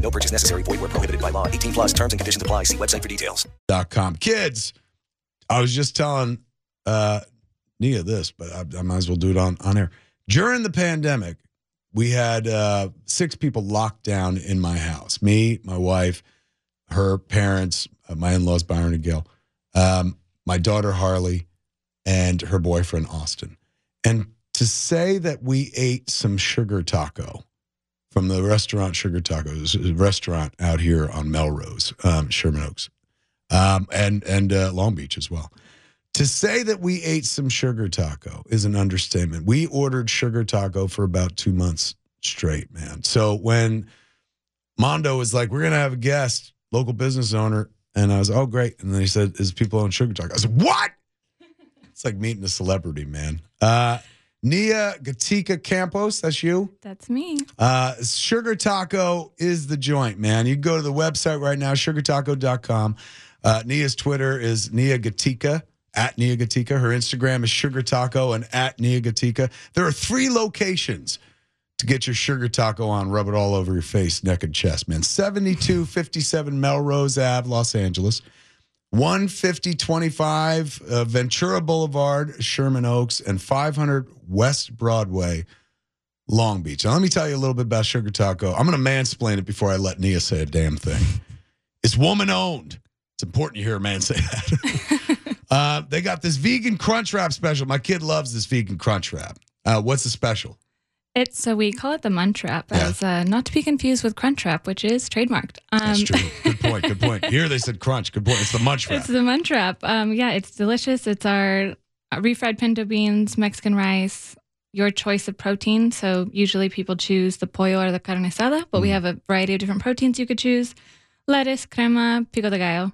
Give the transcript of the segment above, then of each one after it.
No purchase necessary. Void where prohibited by law. 18 plus terms and conditions apply. See website for details. dot com. Kids, I was just telling uh, Nia this, but I, I might as well do it on, on air. During the pandemic, we had uh, six people locked down in my house me, my wife, her parents, uh, my in laws, Byron and Gail, um, my daughter, Harley, and her boyfriend, Austin. And to say that we ate some sugar taco from the restaurant Sugar Tacos, a restaurant out here on Melrose, um, Sherman Oaks, um, and and uh, Long Beach as well. To say that we ate some sugar taco is an understatement. We ordered sugar taco for about two months straight, man. So when Mondo was like, "We're gonna have a guest, local business owner," and I was, "Oh, great!" And then he said, "Is people on sugar taco?" I said, "What?" It's like meeting a celebrity, man. Uh, Nia Gatica Campos, that's you. That's me. Uh, Sugar Taco is the joint, man. You can go to the website right now, sugartaco.com. Uh, Nia's Twitter is Nia Gatica, at Nia Gatica. Her Instagram is Sugar Taco and at Nia Gatica. There are three locations to get your Sugar Taco on. Rub it all over your face, neck, and chest, man. 7257 Melrose Ave, Los Angeles. 15025 uh, Ventura Boulevard, Sherman Oaks, and 500 West Broadway, Long Beach. Now, let me tell you a little bit about Sugar Taco. I'm going to mansplain it before I let Nia say a damn thing. It's woman owned. It's important you hear a man say that. uh, they got this vegan crunch wrap special. My kid loves this vegan crunch wrap. Uh, what's the special? It's so we call it the Munch Wrap, Yeah. as uh, not to be confused with Crunch Wrap, which is trademarked. Um, That's true. Good point. Good point. Here they said crunch. Good point. It's the munch wrap. It's the Munch Wrap. Um, yeah, it's delicious. It's our refried pinto beans, Mexican rice, your choice of protein. So usually people choose the pollo or the carne asada, but we Mm. have a variety of different proteins you could choose: lettuce, crema, pico de gallo.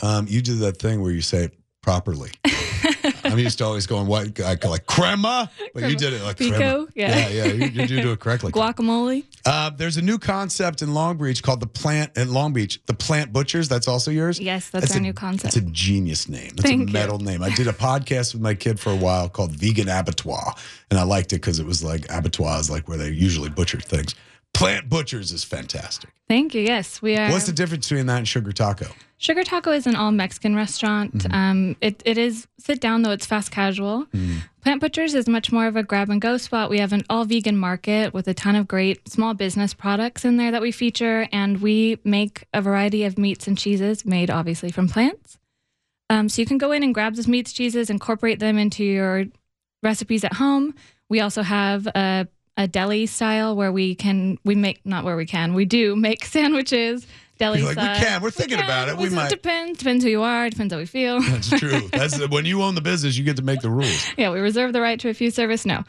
Um, you do that thing where you say it properly. I'm used to always going what I call like crema, but you did it like Pico, crema. yeah. yeah, yeah. You, you do it correctly. Guacamole. Uh, there's a new concept in Long Beach called the Plant in Long Beach, the Plant Butchers. That's also yours. Yes, that's, our a, new concept. It's a genius name. It's a you. metal name. I did a podcast with my kid for a while called Vegan Abattoir, and I liked it because it was like abattoirs, like where they usually butcher things. Plant Butchers is fantastic. Thank you. Yes, we are. What's the difference between that and Sugar Taco? Sugar Taco is an all Mexican restaurant. Mm-hmm. Um, it, it is sit down though; it's fast casual. Mm. Plant Butchers is much more of a grab and go spot. We have an all vegan market with a ton of great small business products in there that we feature, and we make a variety of meats and cheeses made obviously from plants. Um, so you can go in and grab those meats, cheeses, incorporate them into your recipes at home. We also have a a deli style where we can we make not where we can we do make sandwiches deli You're like, we can. We're thinking about it. We Well, might. depends depends who you are depends how we feel That's true. That's when you own the business, you get to make the rules. yeah we reserve the right to refuse service no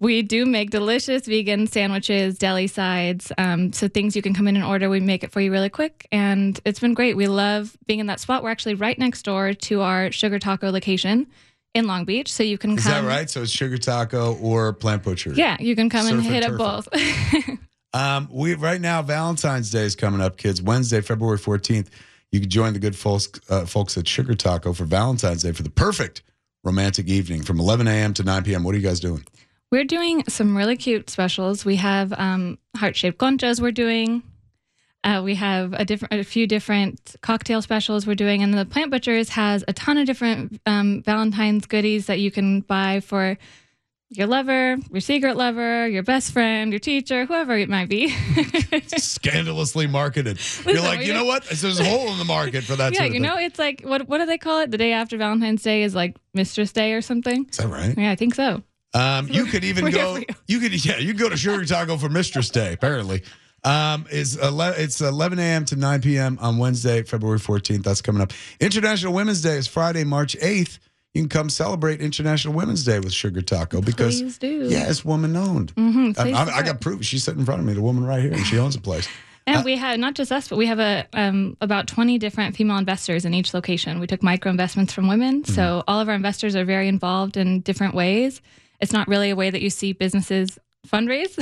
we do make delicious vegan sandwiches deli sides um, so things you can come in and order we make it for you really quick and it's been great we love being in that spot we're actually right next door to our sugar taco location in long beach so you can Is come that right? So it's Sugar Taco or Plant Butcher. yeah you can come and Surf and hit it turf both Um, we right now Valentine's Day is coming up, kids. Wednesday, February fourteenth. You can join the good folks, uh, folks at Sugar Taco for Valentine's Day for the perfect romantic evening from 11 a.m. to 9 p.m. What are you guys doing? We're doing some really cute specials. We have um, heart shaped conchas. We're doing. Uh, we have a different, a few different cocktail specials we're doing, and the Plant Butchers has a ton of different um, Valentine's goodies that you can buy for your lover, your secret lover, your best friend, your teacher, whoever it might be. Scandalously marketed. You're like, you know what? There's a hole in the market for that. yeah, you know, it's like what what do they call it? The day after Valentine's Day is like Mistress Day or something. Is that right? Yeah, I think so. Um, you could even go. you. You could, yeah, you could go to Sugar Taco for Mistress Day. Apparently, um, is ele- it's 11 a.m. to 9 p.m. on Wednesday, February 14th. That's coming up. International Women's Day is Friday, March 8th. You can come celebrate International Women's Day with Sugar Taco because Please do. yeah, it's woman owned. Mm-hmm, I, I, I got proof. She's sitting in front of me, the woman right here, and she owns a place. And Uh, we have not just us, but we have a um, about 20 different female investors in each location. We took micro investments from women, Mm-hmm. so all of our investors are very involved in different ways. It's not really a way that you see businesses fundraise,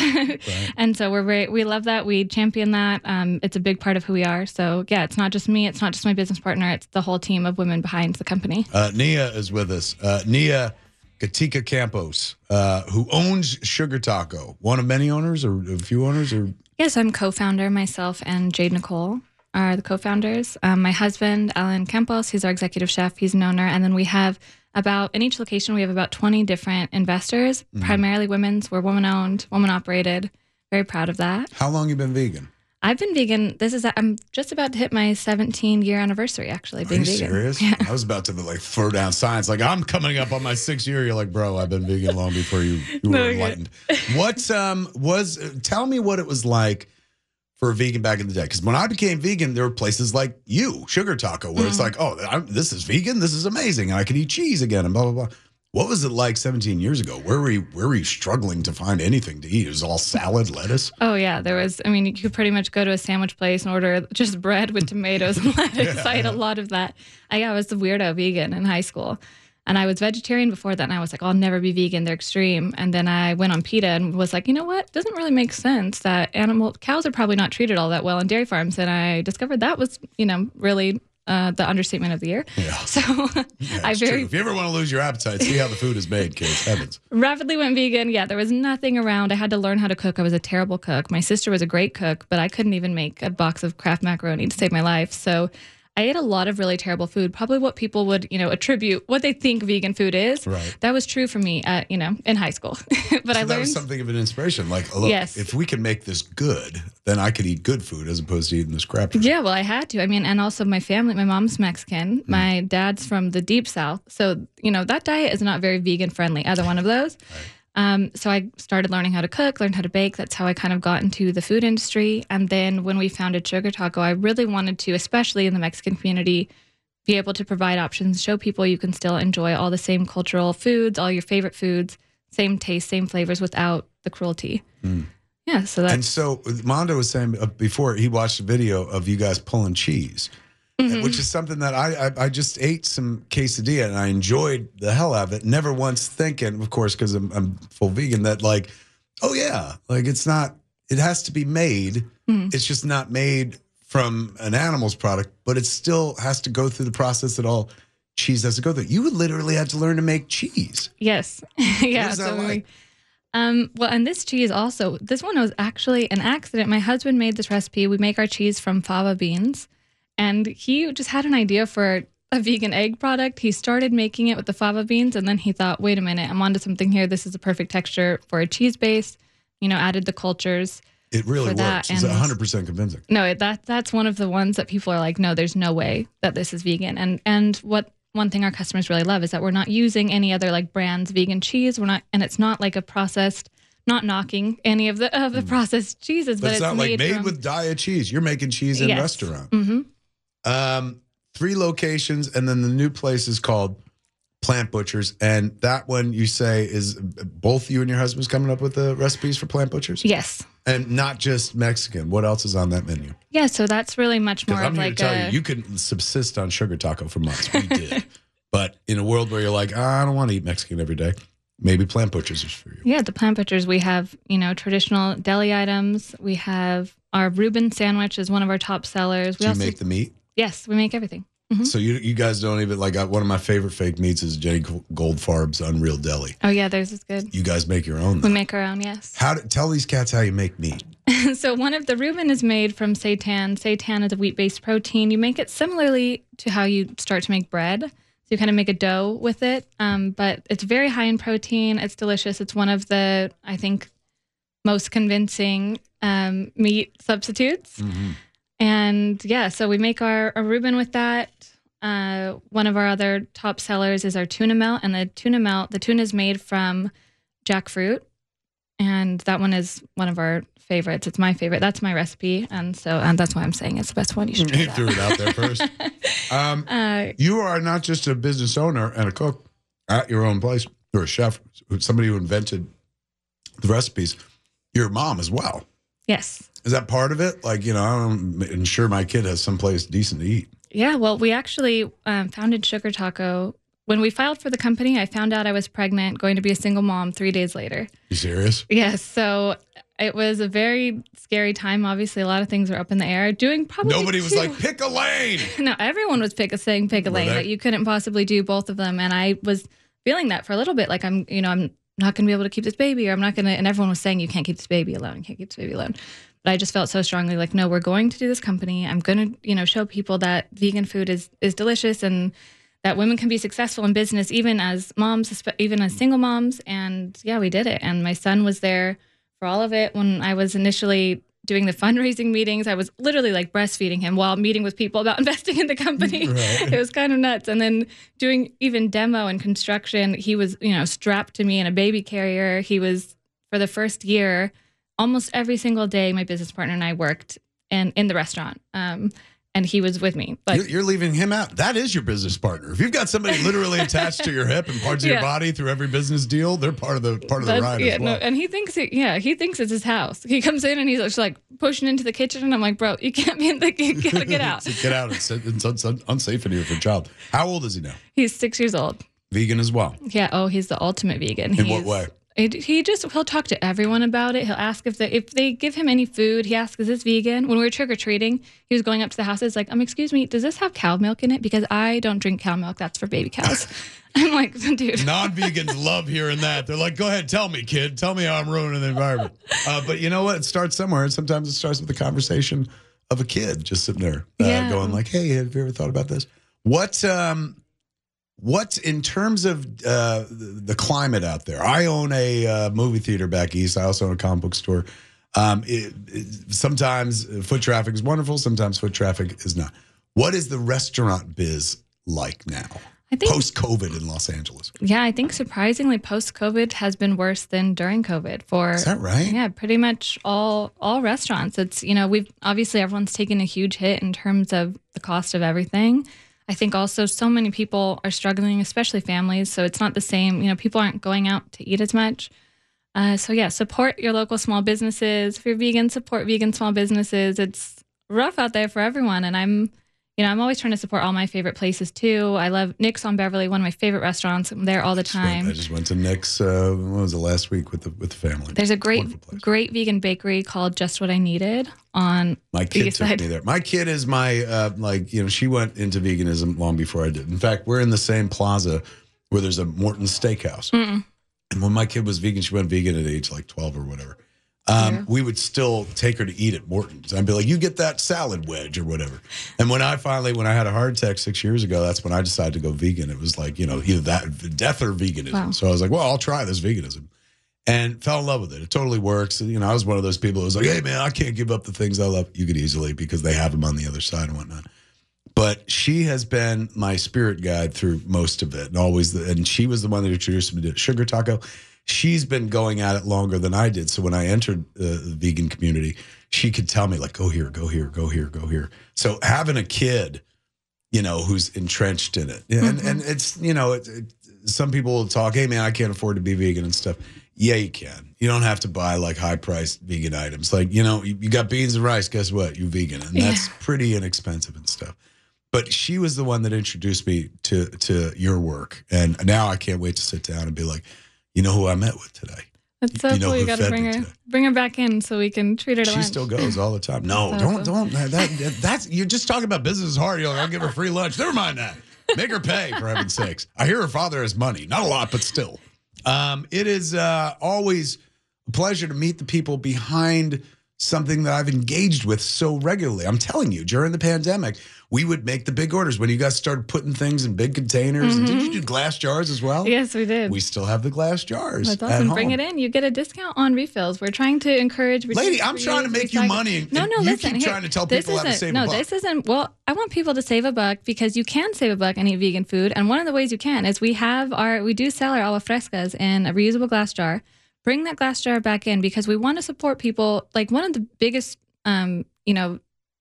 and so we're very we love that. We champion that. Um, it's a big part of who we are. So yeah, it's not just me. It's not just my business partner. It's the whole team of women behind the company. Uh, Nia is with us. Uh, Nia Gatica Campos, uh, who owns Sugar Taco, one of many owners or a few owners, or Yes, I'm co-founder. Myself and Jade Nicole are the co-founders. Um, my husband, Alan Campos, he's our executive chef. He's an owner, and then we have about in each location we have about 20 different investors, primarily women's. We're woman-owned, woman-operated. Very proud of that. how long you been vegan? I've been vegan. This is I'm just about to hit my 17 year anniversary. Actually, Are you vegan. serious? Yeah. I was about to like throw down science. Like I'm coming up on my sixth year. You're like, bro, I've been vegan long before you, you were No, enlightened. What um was? Tell me what it was like for a vegan back in the day. Because when I became vegan, there were places like you, Sugar Taco, where it's Mm-hmm. like, oh, I'm, this is vegan. This is amazing, and I can eat cheese again, and blah blah blah. What was it like 17 years ago? Where were you, where were you struggling to find anything to eat? It was all salad, lettuce. Oh yeah, there was. I mean, you could pretty much go to a sandwich place and order just bread with tomatoes and lettuce. I ate a lot of that. I, yeah, I was the weirdo vegan in high school, and I was vegetarian before that. And I was like, I'll never be vegan. They're extreme. And then I went on PETA and was like, you know what? It doesn't really make sense that animal cows are probably not treated all that well in dairy farms. And I discovered that was, you know, really. Uh, the understatement of the year. Yeah. So Yeah, I very true. If you ever want to lose your appetite, see how the food is made, kids. Heavens. rapidly went vegan. Yeah, there was nothing around. I had to learn how to cook. I was a terrible cook. My sister was a great cook, but I couldn't even make a box of Kraft macaroni to save my life. So I ate a lot of really terrible food. Probably what people would, you know, attribute what they think vegan food is. Right. That was true for me at, you know, in high school. but I So that learned was something of an inspiration. Like, look, Yes. if we can make this good, then I could eat good food as opposed to eating this crap. Yeah, well, I had to. I mean, and also my family, my mom's Mexican, mm. my dad's from the deep south. So, you know, that diet is not very vegan friendly, either one of those. Um, so I started learning how to cook, learned how to bake. That's how I kind of got into the food industry. And then when we founded Sugar Taco, I really wanted to, especially in the Mexican community, be able to provide options, show people you can still enjoy all the same cultural foods, all your favorite foods, same taste, same flavors without the cruelty. Yeah, so that's And so Mondo was saying uh, before he watched a video of you guys pulling cheese, Mm-hmm. which is something that I, I I just ate some quesadilla and I enjoyed the hell out of it. Never once thinking, of course, because I'm, I'm full vegan, that like, oh yeah, like it's not. It has to be made. Mm-hmm. It's just not made from an animal's product, but it still has to go through the process that all cheese has to go through. You literally had to learn to make cheese. Yes. yeah. What is that so like? Um, well, and this cheese also, this one was actually an accident. My husband made this recipe. We make our cheese from fava beans, and he just had an idea for a vegan egg product. He started making it with the fava beans, and then he thought, wait a minute, I'm onto something here. This is a perfect texture for a cheese base. You know, added the cultures. It really that works. It's and- 100 percent convincing. No, it- that that's one of the ones that people are like, no, there's no way that this is vegan. And and what one thing our customers really love is that we're not using any other like brands vegan cheese. We're not, and it's not like a processed. Not knocking any of the of the processed cheeses, But but, it's, not like made made from, with diet cheese. You're making cheese in Yes. restaurant. Mhm. Um, three locations, and then the new place is called Plant Butchers, and that one you say is both you and your husband's coming up with the recipes for Plant Butchers, Yes, and not just Mexican. What else is on that menu? yeah. So that's really much more I'm of here like to tell a you, you can subsist on sugar taco for months. We did, but in a world where you're like, "Ah, I don't want to eat Mexican every day, maybe Plant Butchers is for you. yeah. The plant butchers we have you know traditional deli items. We have our Reuben sandwich is one of our top sellers. We Do you also make the meat? Yes we make everything. So you you guys don't even like one of my favorite fake meats is Jenny Goldfarb's Unreal Deli. Oh yeah, theirs is good. You guys make your own. We make our own. Yes. How to tell these cats how you make meat? so one of the Reuben is made from seitan. Seitan is a wheat-based protein. You make it similarly to how you start to make bread. So you kind of make a dough with it, um, but it's very high in protein. It's delicious. It's one of the I think most convincing um, meat substitutes. And yeah, so we make our, our Reuben with that. Uh, one of our other top sellers is our tuna melt, and the tuna melt, the tuna is made from jackfruit, and that one is one of our favorites. It's my favorite. That's my recipe, and so and that's why I'm saying it's the best one. You should try You threw it out there first. Um, Uh, you are not just a business owner and a cook at your own place. You're a chef, somebody who invented the recipes. You're mom as well. Yes. Is that part of it? Like, you know, I'm ensure my kid has someplace decent to eat. Yeah, well, we actually um, founded Sugar Taco. When we filed for the company, I found out I was pregnant, going to be a single mom three days later. You serious? Yes. So it was a very scary time. Obviously, a lot of things were up in the air. Doing probably Nobody was like, pick a lane. no, everyone was pick a saying pick a Were lane, they? but you couldn't possibly do both of them. And I was feeling that for a little bit, like I'm, you know, I'm not going to be able to keep this baby, or I'm not going to. And everyone was saying you can't keep this baby alone, you can't keep this baby alone. But I just felt so strongly like, no, we're going to do this company. I'm going to, you know, show people that vegan food is is delicious and that women can be successful in business, even as moms, even as single moms. And yeah, we did it. And my son was there for all of it. When I was initially doing the fundraising meetings, I was literally like breastfeeding him while meeting with people about investing in the company. Right. It was kind of nuts. And then doing even demo and construction, he was, you know, strapped to me in a baby carrier. He was for the first year, almost every single day, my business partner and I worked and in the restaurant. Um, and he was with me. Like you're, you're leaving him out. That is your business partner. If you've got somebody literally attached to your hip and parts of your body through every business deal, they're part of the part of the ride yeah, as well. no, and he thinks it, yeah, he thinks it's his house. He comes in and he's just like pushing into the kitchen, and I'm like, bro, you can't be in the, you gotta get out. get out. It's, it's, un- unsafe in here for a child. How old is he now? He's six years old. Vegan as well. Yeah. Oh, he's the ultimate vegan. In what way? It, he just he'll talk to everyone about it. He'll ask if they if they give him any food. He asks, "Is this vegan?" When we were trick or treating, he was going up to the houses like, "Um, excuse me, does this have cow milk in it? Because I don't drink cow milk. That's for baby cows." I'm like, dude. Non-vegans love hearing that. They're like, "Go ahead, tell me, kid. Tell me how I'm ruining the environment." Uh, but you know what? It starts somewhere. And sometimes it starts with the conversation of a kid just sitting there, uh, Yeah. going like, "Hey, have you ever thought about this? What, um, what in terms of uh, the, the climate out there? I own a uh, movie theater back east. I also own a comic book store. Um, it, it, sometimes foot traffic is wonderful. Sometimes foot traffic is not. What is the restaurant biz like now? I think Post COVID in Los Angeles. yeah, I think surprisingly post COVID has been worse than during COVID for Is that right? Yeah, pretty much all all restaurants. It's you know we've obviously everyone's taken a huge hit in terms of the cost of everything. I think also so many people are struggling, especially families. So it's not the same. You know, people aren't going out to eat as much. Uh, so yeah, support your local small businesses. If you're vegan, support vegan small businesses. It's rough out there for everyone, and I'm, you know, I'm always trying to support all my favorite places too. I love Nick's on Beverly, one of my favorite restaurants. I'm there all the Just went- time. I just went to Nick's. Uh, what was it last week with the with the family? There's a great, great vegan bakery called Just What I Needed on My kid took side. me there. My kid is my uh, like you know she went into veganism long before I did. In fact, we're in the same plaza where there's a Morton Steakhouse. Mm. And when my kid was vegan, she went vegan at age like 12 or whatever. Um. We would still take her to eat at Morton's. I'd be like, you get that salad wedge or whatever. And when I finally, when I had a heart attack six years ago, that's when I decided to go vegan. It was like, you know, either that, death or veganism. Wow. So I was like, well, I'll try this veganism and fell in love with it. It totally works. You know, I was one of those people who was like, hey, man, I can't give up the things I love. You could easily because they have them on the other side and whatnot. But she has been my spirit guide through most of it, and always. The, and she was the one that introduced me to sugar taco. She's been going at it longer than I did. So when I entered uh, the vegan community, she could tell me like, "Go here, go here, go here, go here." So having a kid, you know, who's entrenched in it, and and it's you know, it, it, some people will talk, "Hey, man, I can't afford to be vegan and stuff." Yeah, you can. You don't have to buy like high priced vegan items. Like, you know, you, you got beans and rice. Guess what? You vegan. And that's pretty inexpensive and stuff. But she was the one that introduced me to to your work. And now I can't wait to sit down and be like, you know who I met with today? That's so You know cool. You got to bring her, today? bring her back in so we can treat her to She lunch. still goes all the time. No, So don't, cool. don't. That, that- that's you're just talking about business is hard. You're like, I'll give her free lunch. Never mind that. Make her pay for heaven's sakes. I hear her father has money, not a lot, but still. Um, it is uh, always a pleasure to meet the people behind something that I've engaged with so regularly. I'm telling you, during the pandemic, we would make the big orders when you guys started putting things in big containers. And did you mm-hmm. do glass jars as well? Yes, we did. We still have the glass jars. That's at awesome. Bring it in. You get a discount on refills. We're trying to encourage. Lady, reduce, I'm trying to make you money, no, no. you listen, keep here, trying to tell people how to save a no, this isn't. Well, I want people to save a buck because you can save a buck and eat vegan food. And one of the ways you can is we have our we do sell our agua frescas in a reusable glass jar. Bring that glass jar back in because we want to support people. Like one of the biggest, um, you know,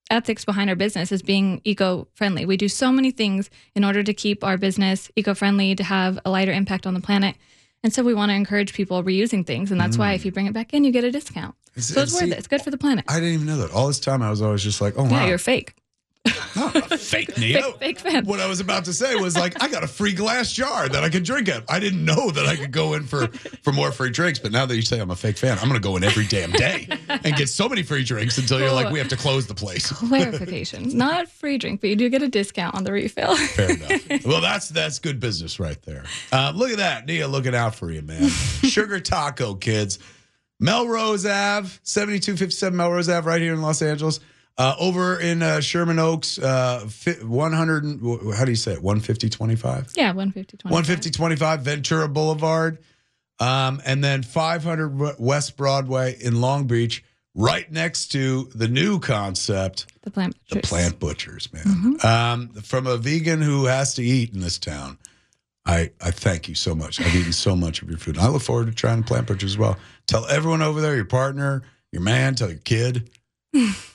ethics behind our business is being eco-friendly. We do so many things in order to keep our business eco-friendly, to have a lighter impact on the planet. And so we want to encourage people reusing things. And that's why if you bring it back in, you get a discount. So it's worth it. It's good for the planet. I didn't even know that. All this time, I was always just like, oh, wow. You're fake. Not a fake Neo. Fake, fake fan. What I was about to say was like, I got a free glass jar that I could drink at. I didn't know that I could go in for for more free drinks, but now that you say I'm a fake fan, I'm going to go in every damn day and get so many free drinks until you're like, we have to close the place. Clarification. Not free drink, but you do get a discount on the refill. Fair enough. Well, that's that's good business right there. Uh, look at that, Nia, looking out for you, man. Sugar Taco, kids. Melrose Ave, 7257 Melrose Ave, right here in Los Angeles. Uh, over in uh, Sherman Oaks, uh, 100, how do you say it? 150 25? yeah, 150 25. 150 25 Ventura Boulevard. Um, and then 500 West Broadway in Long Beach, right next to the new concept, The plant the butchers. plant butchers, man. Um, from a vegan who has to eat in this town, I, I thank you so much. I've eaten so much of your food. And I look forward to trying the plant butchers as well. Tell everyone over there, your partner, your man, tell your kid.